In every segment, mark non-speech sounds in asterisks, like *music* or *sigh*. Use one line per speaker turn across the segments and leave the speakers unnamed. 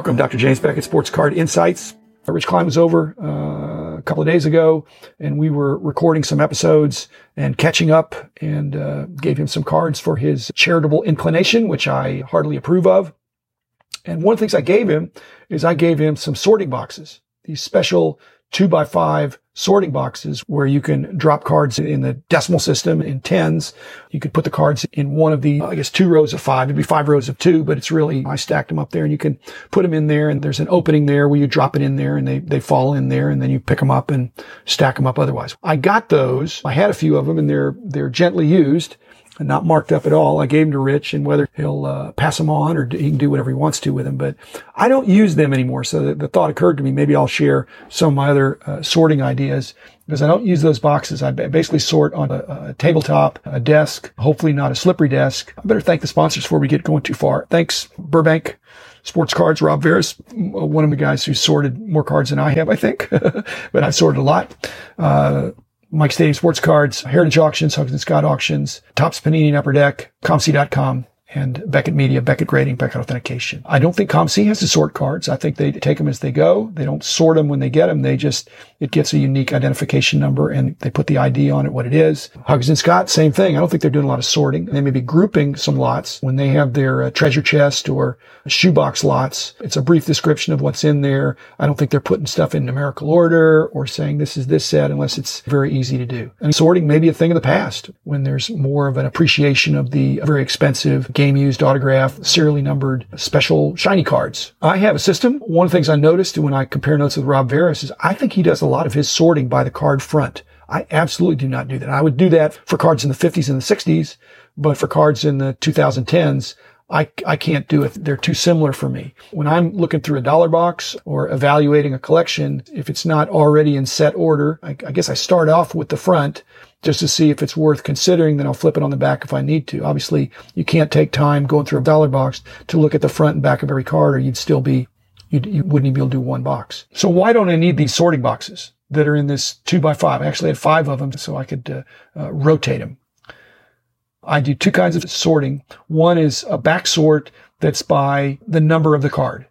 Welcome, Dr. James Beckett, Sports Card Insights. Rich Klein was over uh, a couple of days ago, and we were recording some episodes and catching up, and uh, gave him some cards for his charitable inclination, which I heartily approve of. And one of the things I gave him is I gave him some sorting boxes, these special two by five sorting boxes where you can drop cards in the decimal system in tens. You could put the cards in one of the, I guess, two rows of five. It'd be five rows of two, but it's really, I stacked them up there and you can put them in there and there's an opening there where you drop it in there and they, they fall in there and then you pick them up and stack them up otherwise. I got those. I had a few of them and they're, they're gently used not marked up at all. I gave them to Rich and whether he'll uh, pass them on or he can do whatever he wants to with them, but I don't use them anymore. So the, thought occurred to me, maybe I'll share some of my other uh, sorting ideas because I don't use those boxes. I basically sort on a, a, tabletop, a desk, hopefully not a slippery desk. I better thank the sponsors before we get going too far. Thanks, Burbank Sports Cards, Rob Veras, one of the guys who sorted more cards than I have, I think, *laughs* but I've sorted a lot. Uh, Mike Stadium Sports Cards, Heritage Auctions, Huggins Scott Auctions, Topps Panini and Upper Deck, ComC.com, and Beckett Media, Beckett Grading, Beckett Authentication. I don't think ComC has to sort cards. I think they take them as they go. They don't sort them when they get them. They just, it gets a unique identification number and they put the ID on it, what it is. Huggins and Scott, same thing. I don't think they're doing a lot of sorting. They may be grouping some lots when they have their uh, treasure chest or shoebox lots. It's a brief description of what's in there. I don't think they're putting stuff in numerical order or saying this is this set unless it's very easy to do. And sorting may be a thing of the past when there's more of an appreciation of the very expensive game used autograph, serially numbered special shiny cards. I have a system. One of the things I noticed when I compare notes with Rob Veras is I think he does a lot of his sorting by the card front. I absolutely do not do that. I would do that for cards in the 50s and the 60s, but for cards in the 2010s, I, I can't do it. They're too similar for me. When I'm looking through a dollar box or evaluating a collection, if it's not already in set order, I, I guess I start off with the front just to see if it's worth considering. Then I'll flip it on the back if I need to. Obviously, you can't take time going through a dollar box to look at the front and back of every card or you'd still be, you'd, you wouldn't even be able to do one box. So why don't I need these sorting boxes that are in this two by five? I actually had five of them so I could uh, uh, rotate them. I do two kinds of sorting. One is a back sort that's by the number of the card.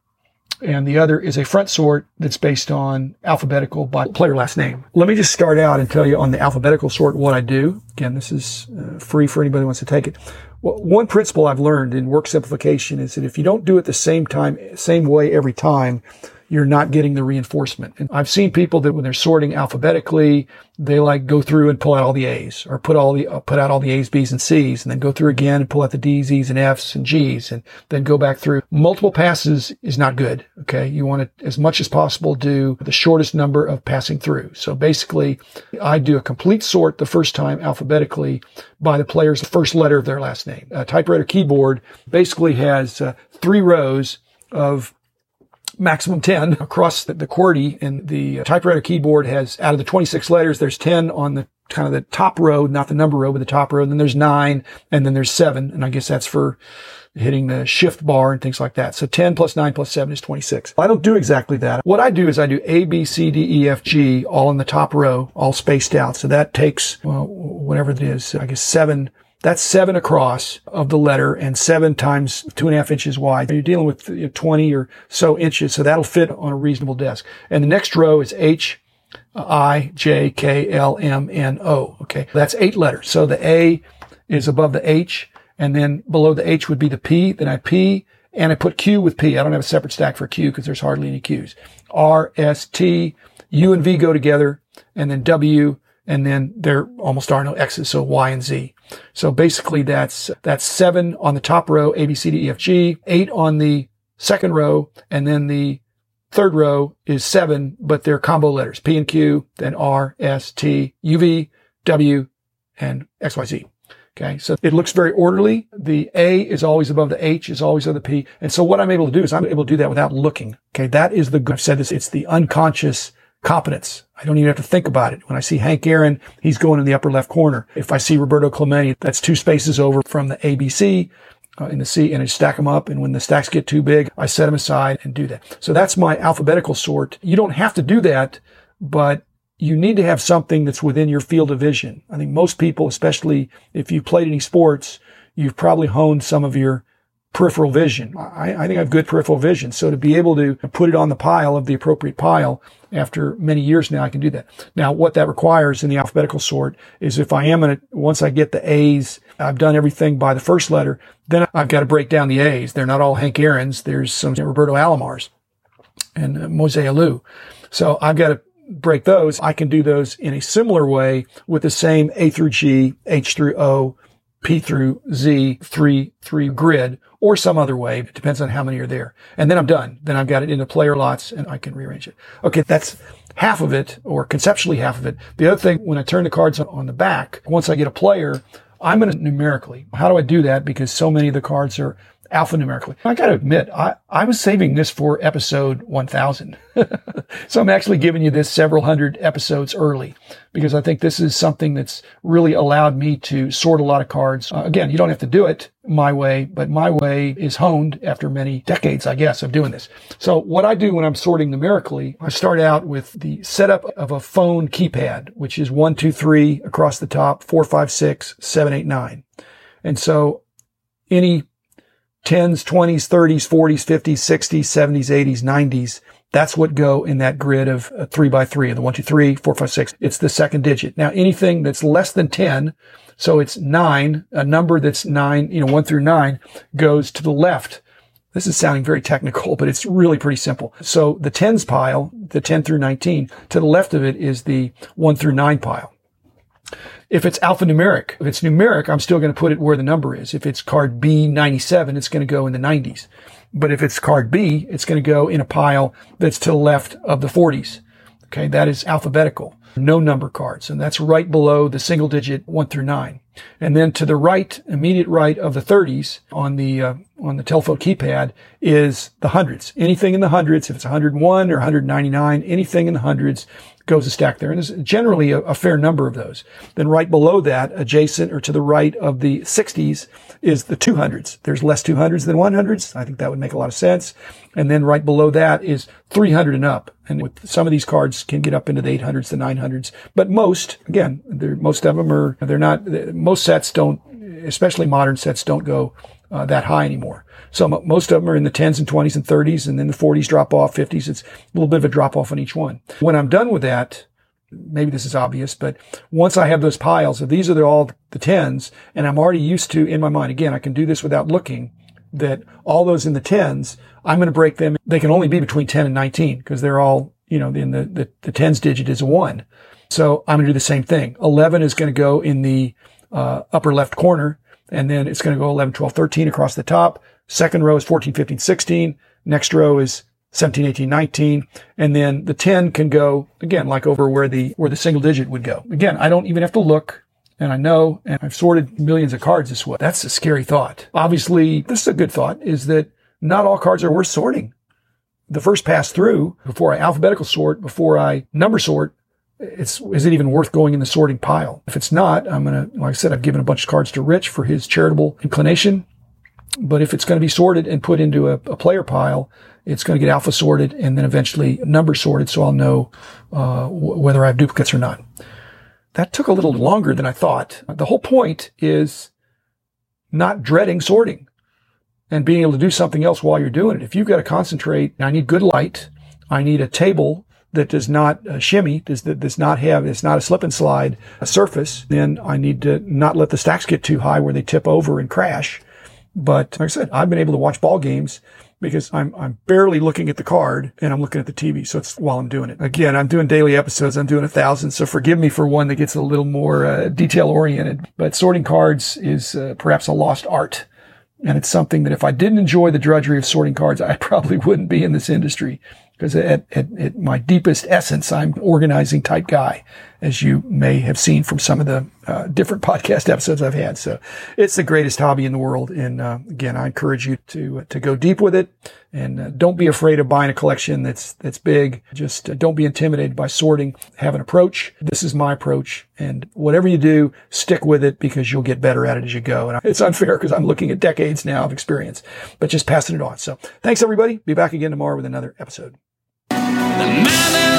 And the other is a front sort that's based on alphabetical by player last name. Let me just start out and tell you on the alphabetical sort what I do. Again, this is uh, free for anybody who wants to take it. Well, one principle I've learned in work simplification is that if you don't do it the same time, same way every time, you're not getting the reinforcement. And I've seen people that when they're sorting alphabetically, they like go through and pull out all the A's or put all the, uh, put out all the A's, B's and C's and then go through again and pull out the D's, E's and F's and G's and then go back through. Multiple passes is not good. Okay. You want to, as much as possible, do the shortest number of passing through. So basically I do a complete sort the first time alphabetically by the player's first letter of their last name. A typewriter keyboard basically has uh, three rows of maximum 10 across the, the QWERTY and the uh, typewriter keyboard has out of the 26 letters, there's 10 on the kind of the top row, not the number row, but the top row. And then there's nine and then there's seven. And I guess that's for hitting the shift bar and things like that. So 10 plus 9 plus 7 is 26. I don't do exactly that. What I do is I do A, B, C, D, E, F, G all in the top row, all spaced out. So that takes, well, whatever it is, I guess seven that's seven across of the letter and seven times two and a half inches wide. You're dealing with 20 or so inches, so that'll fit on a reasonable desk. And the next row is H, uh, I, J, K, L, M, N, O. Okay. That's eight letters. So the A is above the H and then below the H would be the P. Then I P and I put Q with P. I don't have a separate stack for Q because there's hardly any Qs. R, S, T, U and V go together and then W and then there almost are no X's, so Y and Z. So basically that's, that's seven on the top row, A, B, C, D, E, F, G, eight on the second row, and then the third row is seven, but they're combo letters, P and Q, then R, S, T, U, V, W, and X, Y, Z. Okay. So it looks very orderly. The A is always above the H is always above the P. And so what I'm able to do is I'm able to do that without looking. Okay. That is the, good. I've said this, it's the unconscious competence. I don't even have to think about it. When I see Hank Aaron, he's going in the upper left corner. If I see Roberto Clemente, that's two spaces over from the ABC uh, in the C and I stack them up. And when the stacks get too big, I set them aside and do that. So that's my alphabetical sort. You don't have to do that, but you need to have something that's within your field of vision. I think most people, especially if you've played any sports, you've probably honed some of your peripheral vision. I, I, think I have good peripheral vision. So to be able to put it on the pile of the appropriate pile after many years now, I can do that. Now, what that requires in the alphabetical sort is if I am going to, once I get the A's, I've done everything by the first letter, then I've got to break down the A's. They're not all Hank Aaron's. There's some Roberto Alomars and uh, Moises Alou. So I've got to break those. I can do those in a similar way with the same A through G, H through O, P through Z, three, three grid or some other way. It depends on how many are there. And then I'm done. Then I've got it into player lots and I can rearrange it. Okay. That's half of it or conceptually half of it. The other thing, when I turn the cards on the back, once I get a player, I'm going to numerically. How do I do that? Because so many of the cards are alphanumerically. I got to admit, I, I was saving this for episode 1000. *laughs* so I'm actually giving you this several hundred episodes early because I think this is something that's really allowed me to sort a lot of cards. Uh, again, you don't have to do it my way, but my way is honed after many decades, I guess, of doing this. So what I do when I'm sorting numerically, I start out with the setup of a phone keypad, which is one, two, three across the top, four, five, six, seven, eight, nine. And so any 10s, 20s, 30s, 40s, 50s, 60s, 70s, 80s, 90s. That's what go in that grid of three by three of the one, two, three, four, five, six. It's the second digit. Now anything that's less than 10, so it's nine, a number that's nine, you know, one through nine goes to the left. This is sounding very technical, but it's really pretty simple. So the tens pile, the 10 through 19, to the left of it is the one through nine pile. If it's alphanumeric, if it's numeric, I'm still going to put it where the number is. If it's card B97, it's going to go in the 90s. But if it's card B, it's going to go in a pile that's to the left of the 40s. Okay. That is alphabetical. No number cards. And that's right below the single digit one through nine. And then to the right, immediate right of the 30s on the, uh, on the telephone keypad is the hundreds. Anything in the hundreds, if it's 101 or 199, anything in the hundreds goes a stack there. And there's generally a, a, fair number of those. Then right below that, adjacent or to the right of the 60s is the 200s. There's less 200s than 100s. I think that would make a lot of sense. And then right below that is 300 and up. And with some of these cards can get up into the 800s, the 900s. But most, again, most of them are, they're not, most sets don't, especially modern sets don't go uh, that high anymore. So most of them are in the 10s and 20s and 30s, and then the 40s drop off, 50s. It's a little bit of a drop off on each one. When I'm done with that, maybe this is obvious, but once I have those piles, if these are all the 10s, and I'm already used to in my mind, again, I can do this without looking, that all those in the 10s, I'm going to break them. They can only be between 10 and 19 because they're all, you know, in the, the, the tens digit is a one. So I'm going to do the same thing. 11 is going to go in the uh, upper left corner and then it's going to go 11, 12, 13 across the top. Second row is 14, 15, 16. Next row is 17, 18, 19. And then the 10 can go again, like over where the, where the single digit would go. Again, I don't even have to look. And I know, and I've sorted millions of cards this way. That's a scary thought. Obviously, this is a good thought is that not all cards are worth sorting. The first pass through before I alphabetical sort, before I number sort, it's is it even worth going in the sorting pile? If it's not, I'm gonna like I said, I've given a bunch of cards to Rich for his charitable inclination. But if it's going to be sorted and put into a, a player pile, it's going to get alpha sorted and then eventually number sorted, so I'll know uh, w- whether I have duplicates or not. That took a little longer than I thought. The whole point is not dreading sorting and being able to do something else while you're doing it. If you've got to concentrate, I need good light. I need a table that does not uh, shimmy, does that does not have, it's not a slip and slide a surface, then I need to not let the stacks get too high where they tip over and crash. But like I said, I've been able to watch ball games because I'm, I'm barely looking at the card and I'm looking at the TV. So it's while I'm doing it. Again, I'm doing daily episodes. I'm doing a thousand. So forgive me for one that gets a little more uh, detail oriented, but sorting cards is uh, perhaps a lost art. And it's something that if I didn't enjoy the drudgery of sorting cards, I *laughs* probably wouldn't be in this industry because at, at, at, my deepest essence, I'm organizing type guy, as you may have seen from some of the uh, different *laughs* podcast episodes I've had. So it's the greatest hobby in the world. And uh, again, I encourage you to to go deep with it, and uh, don't be afraid of buying a collection that's that's big. Just uh, don't be intimidated by sorting. Have an approach. This is my approach, and whatever you do, stick with it because you'll get better at it as you go. And it's unfair because I'm looking at decades now of experience, but just passing it on. So thanks everybody. Be back again tomorrow with another episode. The man